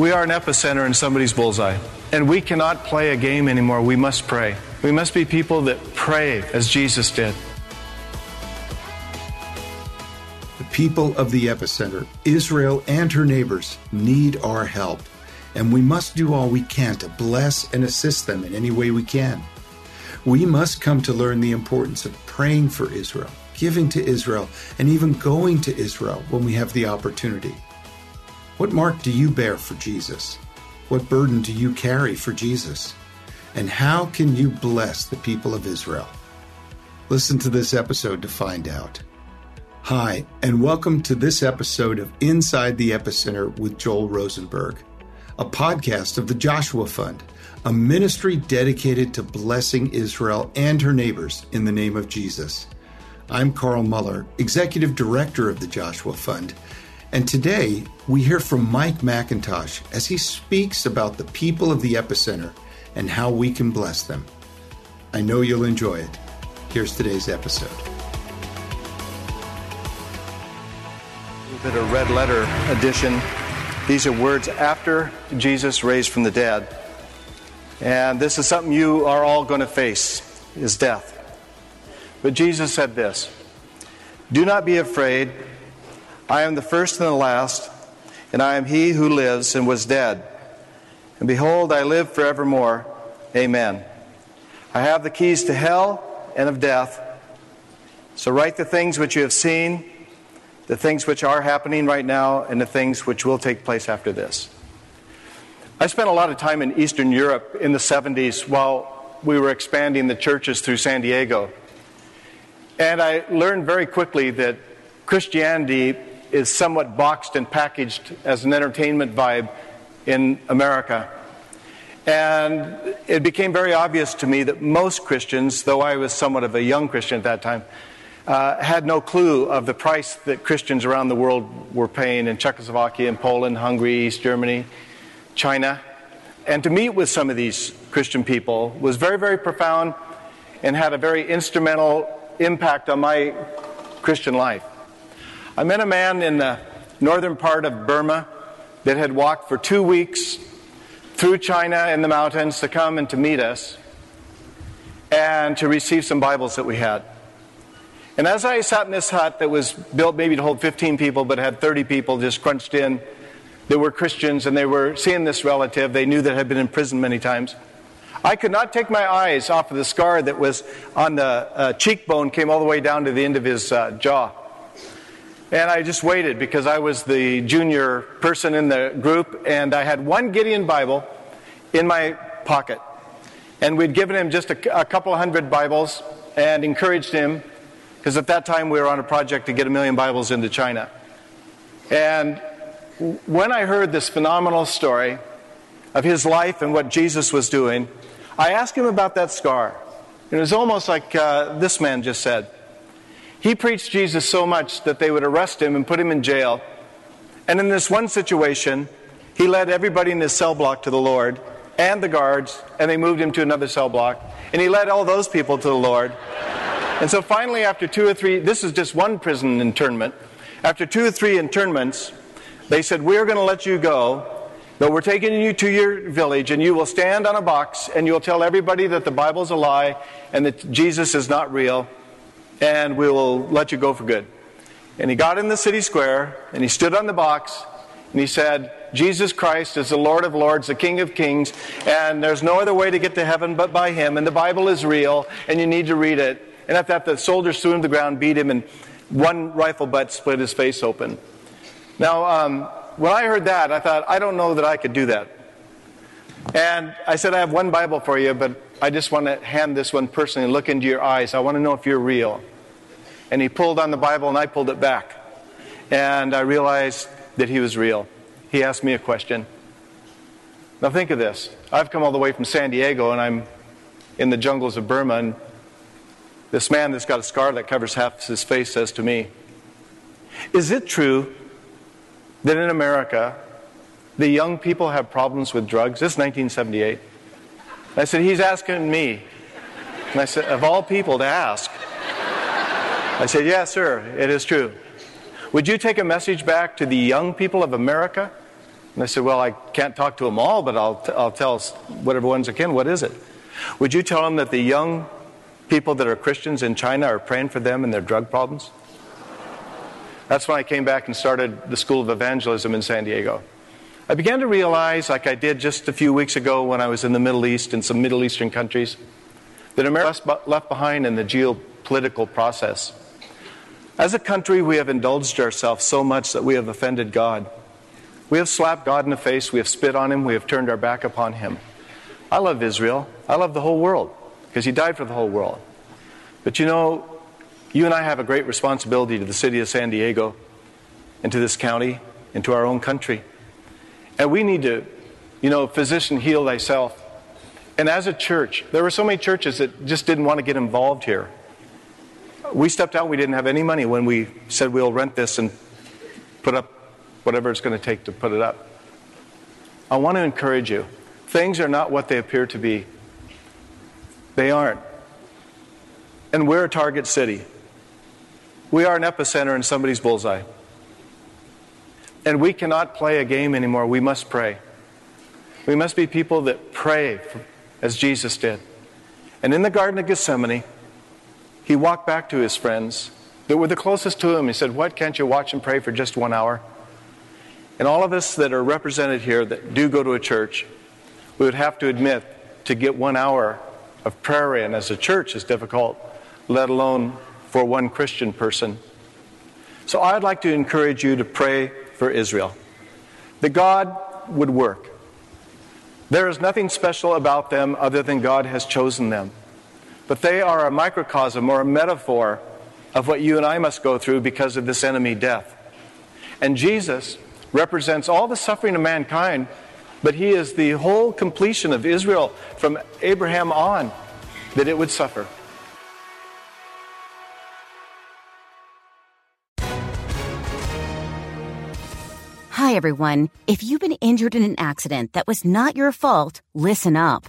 We are an epicenter in somebody's bullseye. And we cannot play a game anymore. We must pray. We must be people that pray as Jesus did. The people of the epicenter, Israel and her neighbors, need our help. And we must do all we can to bless and assist them in any way we can. We must come to learn the importance of praying for Israel, giving to Israel, and even going to Israel when we have the opportunity. What mark do you bear for Jesus? What burden do you carry for Jesus? And how can you bless the people of Israel? Listen to this episode to find out. Hi, and welcome to this episode of Inside the Epicenter with Joel Rosenberg, a podcast of the Joshua Fund, a ministry dedicated to blessing Israel and her neighbors in the name of Jesus. I'm Carl Moeller, Executive Director of the Joshua Fund and today we hear from Mike MacIntosh as he speaks about the people of the epicenter and how we can bless them. I know you'll enjoy it. Here's today's episode. A little bit of red letter edition. These are words after Jesus raised from the dead. And this is something you are all going to face is death. But Jesus said this Do not be afraid. I am the first and the last, and I am he who lives and was dead. And behold, I live forevermore. Amen. I have the keys to hell and of death. So write the things which you have seen, the things which are happening right now, and the things which will take place after this. I spent a lot of time in Eastern Europe in the 70s while we were expanding the churches through San Diego. And I learned very quickly that Christianity is somewhat boxed and packaged as an entertainment vibe in America. And it became very obvious to me that most Christians, though I was somewhat of a young Christian at that time, uh, had no clue of the price that Christians around the world were paying in Czechoslovakia, in Poland, Hungary, East Germany, China. And to meet with some of these Christian people was very, very profound and had a very instrumental impact on my Christian life. I met a man in the northern part of Burma that had walked for two weeks through China in the mountains to come and to meet us and to receive some Bibles that we had. And as I sat in this hut that was built maybe to hold 15 people, but had 30 people just crunched in, they were Christians and they were seeing this relative. They knew that had been in prison many times. I could not take my eyes off of the scar that was on the uh, cheekbone, came all the way down to the end of his uh, jaw. And I just waited because I was the junior person in the group, and I had one Gideon Bible in my pocket. And we'd given him just a, a couple hundred Bibles and encouraged him, because at that time we were on a project to get a million Bibles into China. And when I heard this phenomenal story of his life and what Jesus was doing, I asked him about that scar. It was almost like uh, this man just said. He preached Jesus so much that they would arrest him and put him in jail. And in this one situation, he led everybody in his cell block to the Lord and the guards, and they moved him to another cell block. And he led all those people to the Lord. And so finally, after two or three, this is just one prison internment. After two or three internments, they said, We're going to let you go, but we're taking you to your village, and you will stand on a box and you will tell everybody that the Bible's a lie and that Jesus is not real and we will let you go for good. And he got in the city square and he stood on the box and he said, Jesus Christ is the Lord of Lords, the King of Kings, and there's no other way to get to heaven but by him, and the Bible is real, and you need to read it. And at that, the soldiers threw him to the ground, beat him, and one rifle butt split his face open. Now, um, when I heard that, I thought, I don't know that I could do that. And I said, I have one Bible for you, but I just want to hand this one personally and look into your eyes. I want to know if you're real. And he pulled on the Bible, and I pulled it back. And I realized that he was real. He asked me a question. Now, think of this. I've come all the way from San Diego, and I'm in the jungles of Burma, and this man that's got a scar that covers half his face says to me, Is it true that in America, the young people have problems with drugs? This is 1978. I said, He's asking me. And I said, Of all people to ask. I said, Yes, sir, it is true. Would you take a message back to the young people of America? And I said, Well, I can't talk to them all, but I'll, t- I'll tell whatever ones I can. What is it? Would you tell them that the young people that are Christians in China are praying for them and their drug problems? That's when I came back and started the School of Evangelism in San Diego. I began to realize, like I did just a few weeks ago when I was in the Middle East in some Middle Eastern countries, that America left behind in the geopolitical process. As a country, we have indulged ourselves so much that we have offended God. We have slapped God in the face, we have spit on Him, we have turned our back upon Him. I love Israel. I love the whole world because He died for the whole world. But you know, you and I have a great responsibility to the city of San Diego and to this county and to our own country. And we need to, you know, physician, heal thyself. And as a church, there were so many churches that just didn't want to get involved here. We stepped out, we didn't have any money when we said we'll rent this and put up whatever it's going to take to put it up. I want to encourage you. Things are not what they appear to be. They aren't. And we're a target city. We are an epicenter in somebody's bullseye. And we cannot play a game anymore. We must pray. We must be people that pray as Jesus did. And in the Garden of Gethsemane, he walked back to his friends that were the closest to him. He said, What, can't you watch and pray for just one hour? And all of us that are represented here that do go to a church, we would have to admit to get one hour of prayer in as a church is difficult, let alone for one Christian person. So I'd like to encourage you to pray for Israel, that God would work. There is nothing special about them other than God has chosen them. But they are a microcosm or a metaphor of what you and I must go through because of this enemy death. And Jesus represents all the suffering of mankind, but he is the whole completion of Israel from Abraham on that it would suffer. Hi, everyone. If you've been injured in an accident that was not your fault, listen up.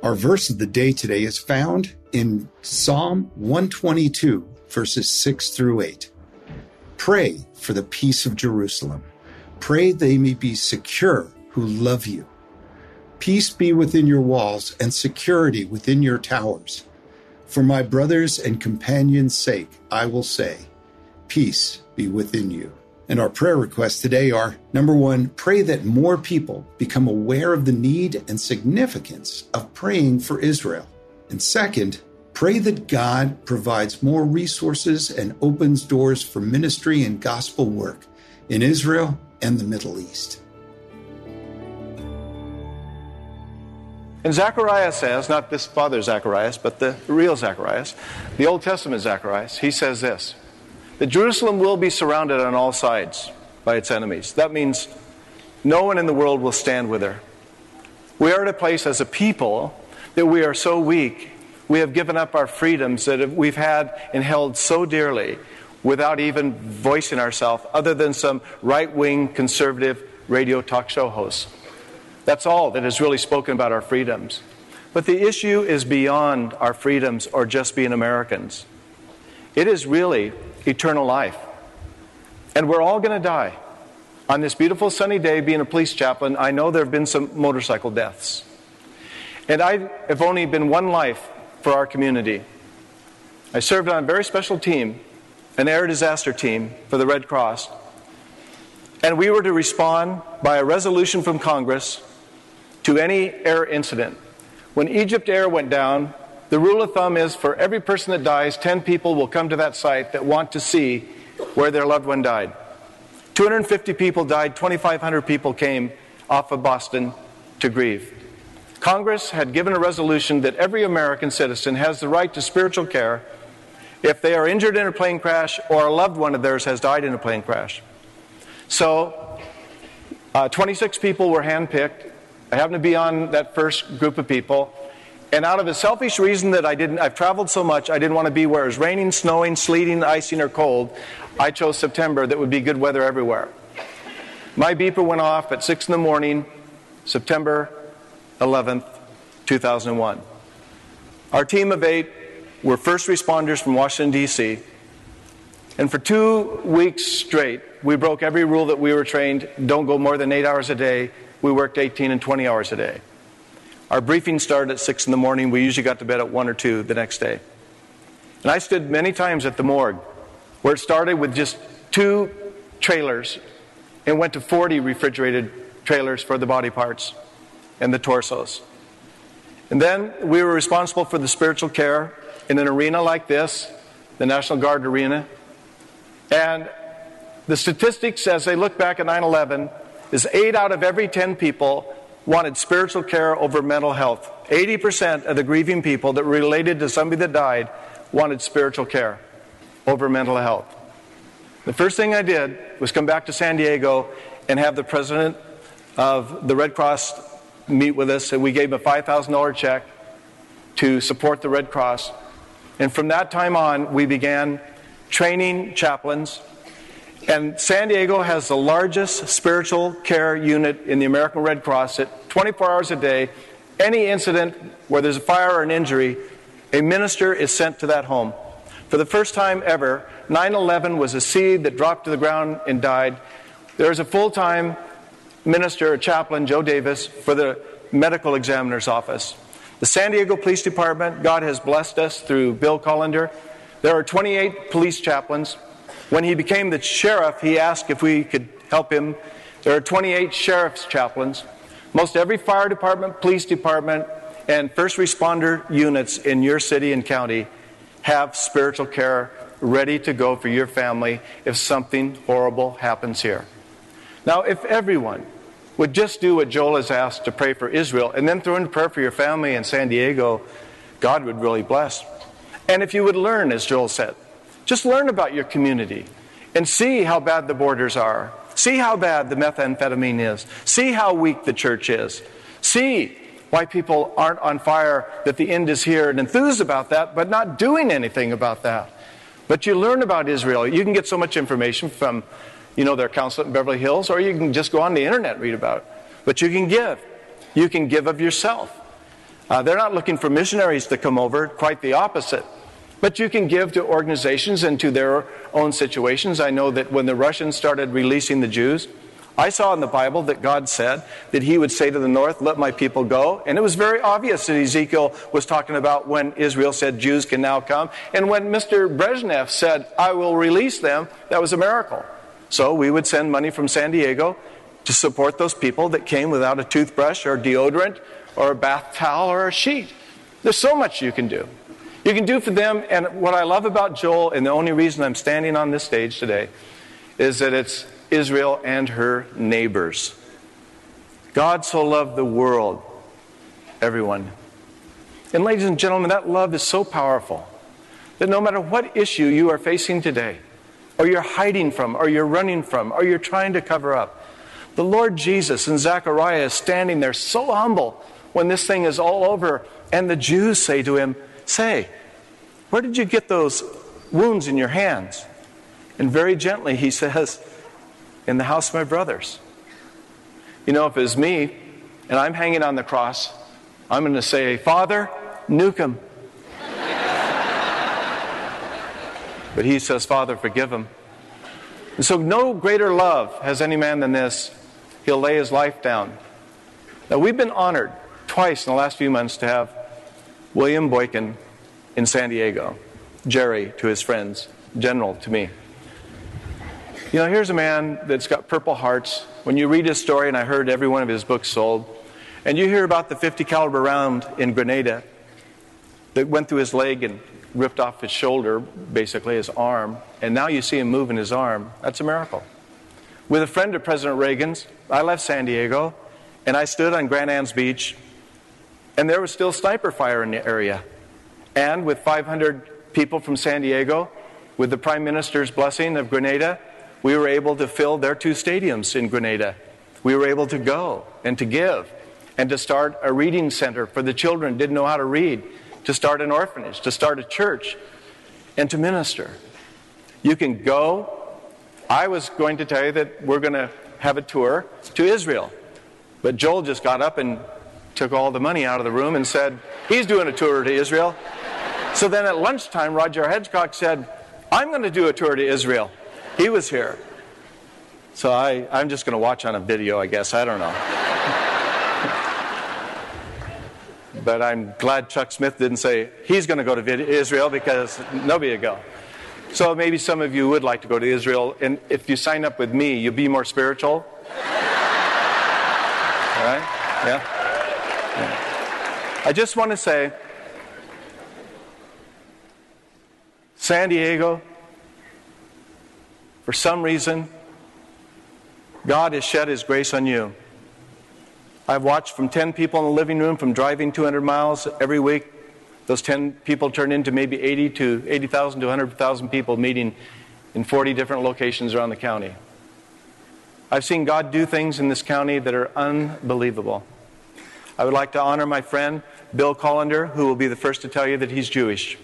Our verse of the day today is found in Psalm 122, verses 6 through 8. Pray for the peace of Jerusalem. Pray they may be secure who love you. Peace be within your walls and security within your towers. For my brothers and companions' sake, I will say, Peace be within you. And our prayer requests today are number one, pray that more people become aware of the need and significance of praying for Israel. And second, pray that God provides more resources and opens doors for ministry and gospel work in Israel and the Middle East. And Zechariah says, not this father Zacharias, but the real Zacharias, the Old Testament Zacharias, he says this that Jerusalem will be surrounded on all sides by its enemies. That means no one in the world will stand with her. We are at a place as a people that we are so weak, we have given up our freedoms that we've had and held so dearly without even voicing ourselves, other than some right wing conservative radio talk show hosts. That's all that is really spoken about our freedoms. But the issue is beyond our freedoms or just being Americans. It is really eternal life. And we're all going to die. On this beautiful sunny day, being a police chaplain, I know there have been some motorcycle deaths. And I have only been one life for our community. I served on a very special team, an air disaster team for the Red Cross. And we were to respond by a resolution from Congress to any air incident. When Egypt Air went down, the rule of thumb is for every person that dies, 10 people will come to that site that want to see where their loved one died. 250 people died, 2,500 people came off of Boston to grieve. Congress had given a resolution that every American citizen has the right to spiritual care if they are injured in a plane crash or a loved one of theirs has died in a plane crash. So, uh, 26 people were handpicked. I happened to be on that first group of people. And out of a selfish reason that I didn't, I've traveled so much, I didn't want to be where it's raining, snowing, sleeting, icing, or cold. I chose September that would be good weather everywhere. My beeper went off at 6 in the morning, September 11th, 2001. Our team of eight were first responders from Washington, D.C. And for two weeks straight, we broke every rule that we were trained don't go more than eight hours a day. We worked 18 and 20 hours a day. Our briefing started at 6 in the morning. We usually got to bed at 1 or 2 the next day. And I stood many times at the morgue where it started with just two trailers and went to 40 refrigerated trailers for the body parts and the torsos. And then we were responsible for the spiritual care in an arena like this, the National Guard Arena. And the statistics, as they look back at 9 11, is 8 out of every 10 people wanted spiritual care over mental health. 80% of the grieving people that related to somebody that died wanted spiritual care over mental health. The first thing I did was come back to San Diego and have the president of the Red Cross meet with us, and we gave him a $5,000 check to support the Red Cross. And from that time on, we began training chaplains. And San Diego has the largest spiritual care unit in the American Red Cross at 24 hours a day. Any incident where there's a fire or an injury, a minister is sent to that home. For the first time ever, 9 11 was a seed that dropped to the ground and died. There is a full time minister, chaplain, Joe Davis, for the medical examiner's office. The San Diego Police Department, God has blessed us through Bill Kolender. There are 28 police chaplains. When he became the sheriff, he asked if we could help him. There are 28 sheriff's chaplains. Most every fire department, police department, and first responder units in your city and county have spiritual care ready to go for your family if something horrible happens here. Now, if everyone would just do what Joel has asked to pray for Israel and then throw in prayer for your family in San Diego, God would really bless. And if you would learn, as Joel said, just learn about your community and see how bad the borders are. See how bad the methamphetamine is. See how weak the church is. See why people aren't on fire, that the end is here, and enthused about that, but not doing anything about that. But you learn about Israel. You can get so much information from you know, their council in Beverly Hills, or you can just go on the internet read about it. But you can give. You can give of yourself. Uh, they're not looking for missionaries to come over, quite the opposite. But you can give to organizations and to their own situations. I know that when the Russians started releasing the Jews, I saw in the Bible that God said that He would say to the north, Let my people go. And it was very obvious that Ezekiel was talking about when Israel said, Jews can now come. And when Mr. Brezhnev said, I will release them, that was a miracle. So we would send money from San Diego to support those people that came without a toothbrush or deodorant or a bath towel or a sheet. There's so much you can do. You can do for them, and what I love about Joel, and the only reason I'm standing on this stage today, is that it's Israel and her neighbors. God so loved the world, everyone. And ladies and gentlemen, that love is so powerful that no matter what issue you are facing today, or you're hiding from, or you're running from, or you're trying to cover up. The Lord Jesus and Zechariah is standing there so humble when this thing is all over, and the Jews say to him, Say, where did you get those wounds in your hands? And very gently he says, In the house of my brothers. You know, if it's me and I'm hanging on the cross, I'm going to say, Father, nuke him. But he says, Father, forgive him. And so, no greater love has any man than this. He'll lay his life down. Now, we've been honored twice in the last few months to have William Boykin in San Diego, Jerry to his friends, General to me. You know, here's a man that's got Purple Hearts. When you read his story, and I heard every one of his books sold, and you hear about the 50 caliber round in Grenada that went through his leg and ripped off his shoulder, basically his arm, and now you see him moving his arm. That's a miracle. With a friend of President Reagan's, I left San Diego and I stood on Grand Anse Beach, and there was still sniper fire in the area. And with 500 people from San Diego, with the Prime Minister's blessing of Grenada, we were able to fill their two stadiums in Grenada. We were able to go and to give and to start a reading center for the children didn't know how to read, to start an orphanage, to start a church, and to minister. You can go. I was going to tell you that we're going to have a tour to Israel. But Joel just got up and took all the money out of the room and said, he's doing a tour to Israel. So then at lunchtime, Roger Hedgecock said, I'm going to do a tour to Israel. He was here. So I, I'm just going to watch on a video, I guess. I don't know. but I'm glad Chuck Smith didn't say he's going to go to Israel because nobody would go. So maybe some of you would like to go to Israel, and if you sign up with me, you'll be more spiritual. All right? Yeah? I just want to say San Diego, for some reason, God has shed His grace on you. I've watched from 10 people in the living room from driving 200 miles every week. Those 10 people turn into maybe 80 to 80,000 to 100,000 people meeting in 40 different locations around the county. I've seen God do things in this county that are unbelievable. I would like to honor my friend Bill Kolender, who will be the first to tell you that he's Jewish.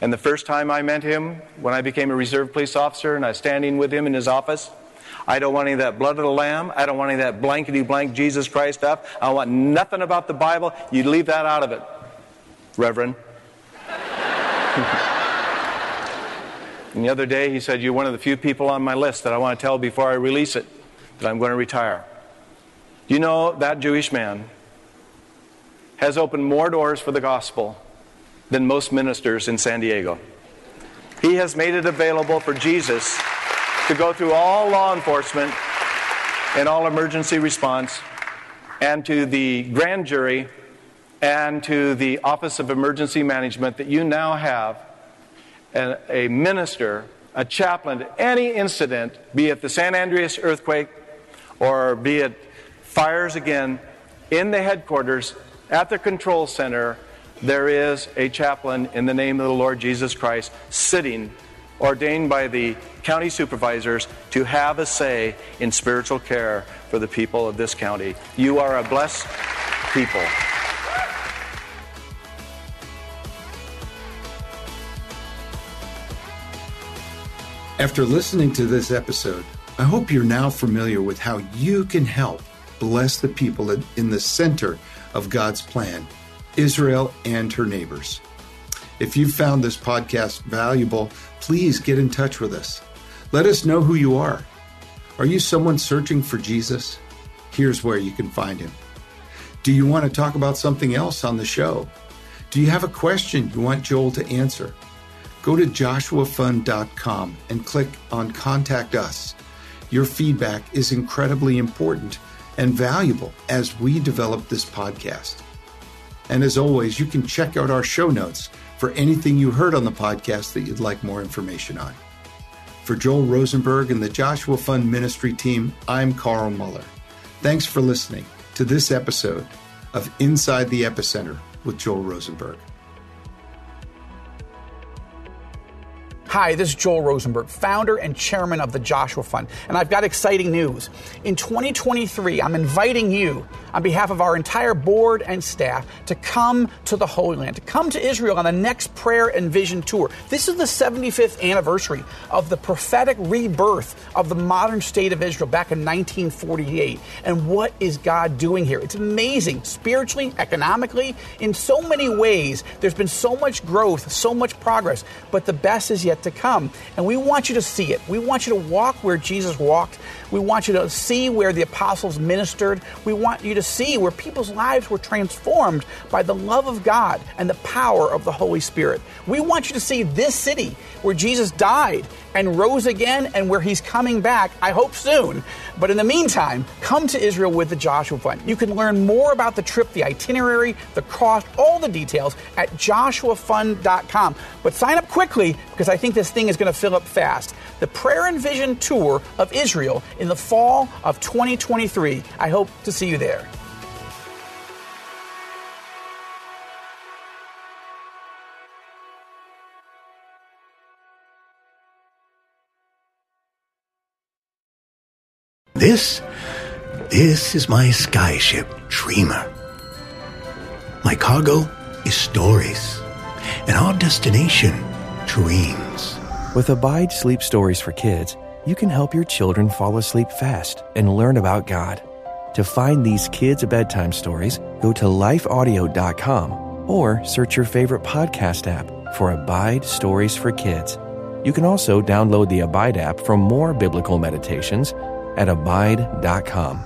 And the first time I met him, when I became a reserve police officer and I was standing with him in his office, I don't want any of that blood of the lamb. I don't want any of that blankety blank Jesus Christ stuff. I want nothing about the Bible. You leave that out of it, Reverend. and the other day he said, You're one of the few people on my list that I want to tell before I release it that I'm going to retire. You know, that Jewish man has opened more doors for the gospel than most ministers in San Diego. He has made it available for Jesus to go through all law enforcement and all emergency response and to the grand jury and to the Office of Emergency Management that you now have a, minister, a chaplain to any incident, be it the San Andreas earthquake or be it fires again, in the headquarters at the control center, there is a chaplain in the name of the Lord Jesus Christ sitting ordained by the county supervisors to have a say in spiritual care for the people of this county. You are a blessed people. After listening to this episode, I hope you're now familiar with how you can help bless the people in the center of God's plan, Israel and her neighbors. If you've found this podcast valuable, please get in touch with us. Let us know who you are. Are you someone searching for Jesus? Here's where you can find him. Do you want to talk about something else on the show? Do you have a question you want Joel to answer? Go to joshuafund.com and click on Contact Us. Your feedback is incredibly important and valuable as we develop this podcast. And as always, you can check out our show notes for anything you heard on the podcast that you'd like more information on. For Joel Rosenberg and the Joshua Fund Ministry team, I'm Carl Moeller. Thanks for listening to this episode of Inside the Epicenter with Joel Rosenberg. Hi, this is Joel Rosenberg, founder and chairman of the Joshua Fund, and I've got exciting news. In 2023, I'm inviting you, on behalf of our entire board and staff, to come to the Holy Land, to come to Israel on the next prayer and vision tour. This is the 75th anniversary of the prophetic rebirth of the modern state of Israel back in 1948. And what is God doing here? It's amazing, spiritually, economically, in so many ways. There's been so much growth, so much progress, but the best is yet to come. And we want you to see it. We want you to walk where Jesus walked. We want you to see where the apostles ministered. We want you to see where people's lives were transformed by the love of God and the power of the Holy Spirit. We want you to see this city where Jesus died and rose again and where he's coming back, I hope soon. But in the meantime, come to Israel with the Joshua Fund. You can learn more about the trip, the itinerary, the cost, all the details at joshuafund.com. But sign up quickly because I think this thing is going to fill up fast. The Prayer and Vision Tour of Israel in the fall of 2023. I hope to see you there. This, this is my skyship, Dreamer. My cargo is stories, and our destination, dreams. With Abide Sleep Stories for Kids, you can help your children fall asleep fast and learn about God. To find these kids' bedtime stories, go to lifeaudio.com or search your favorite podcast app for Abide Stories for Kids. You can also download the Abide app for more biblical meditations at abide.com.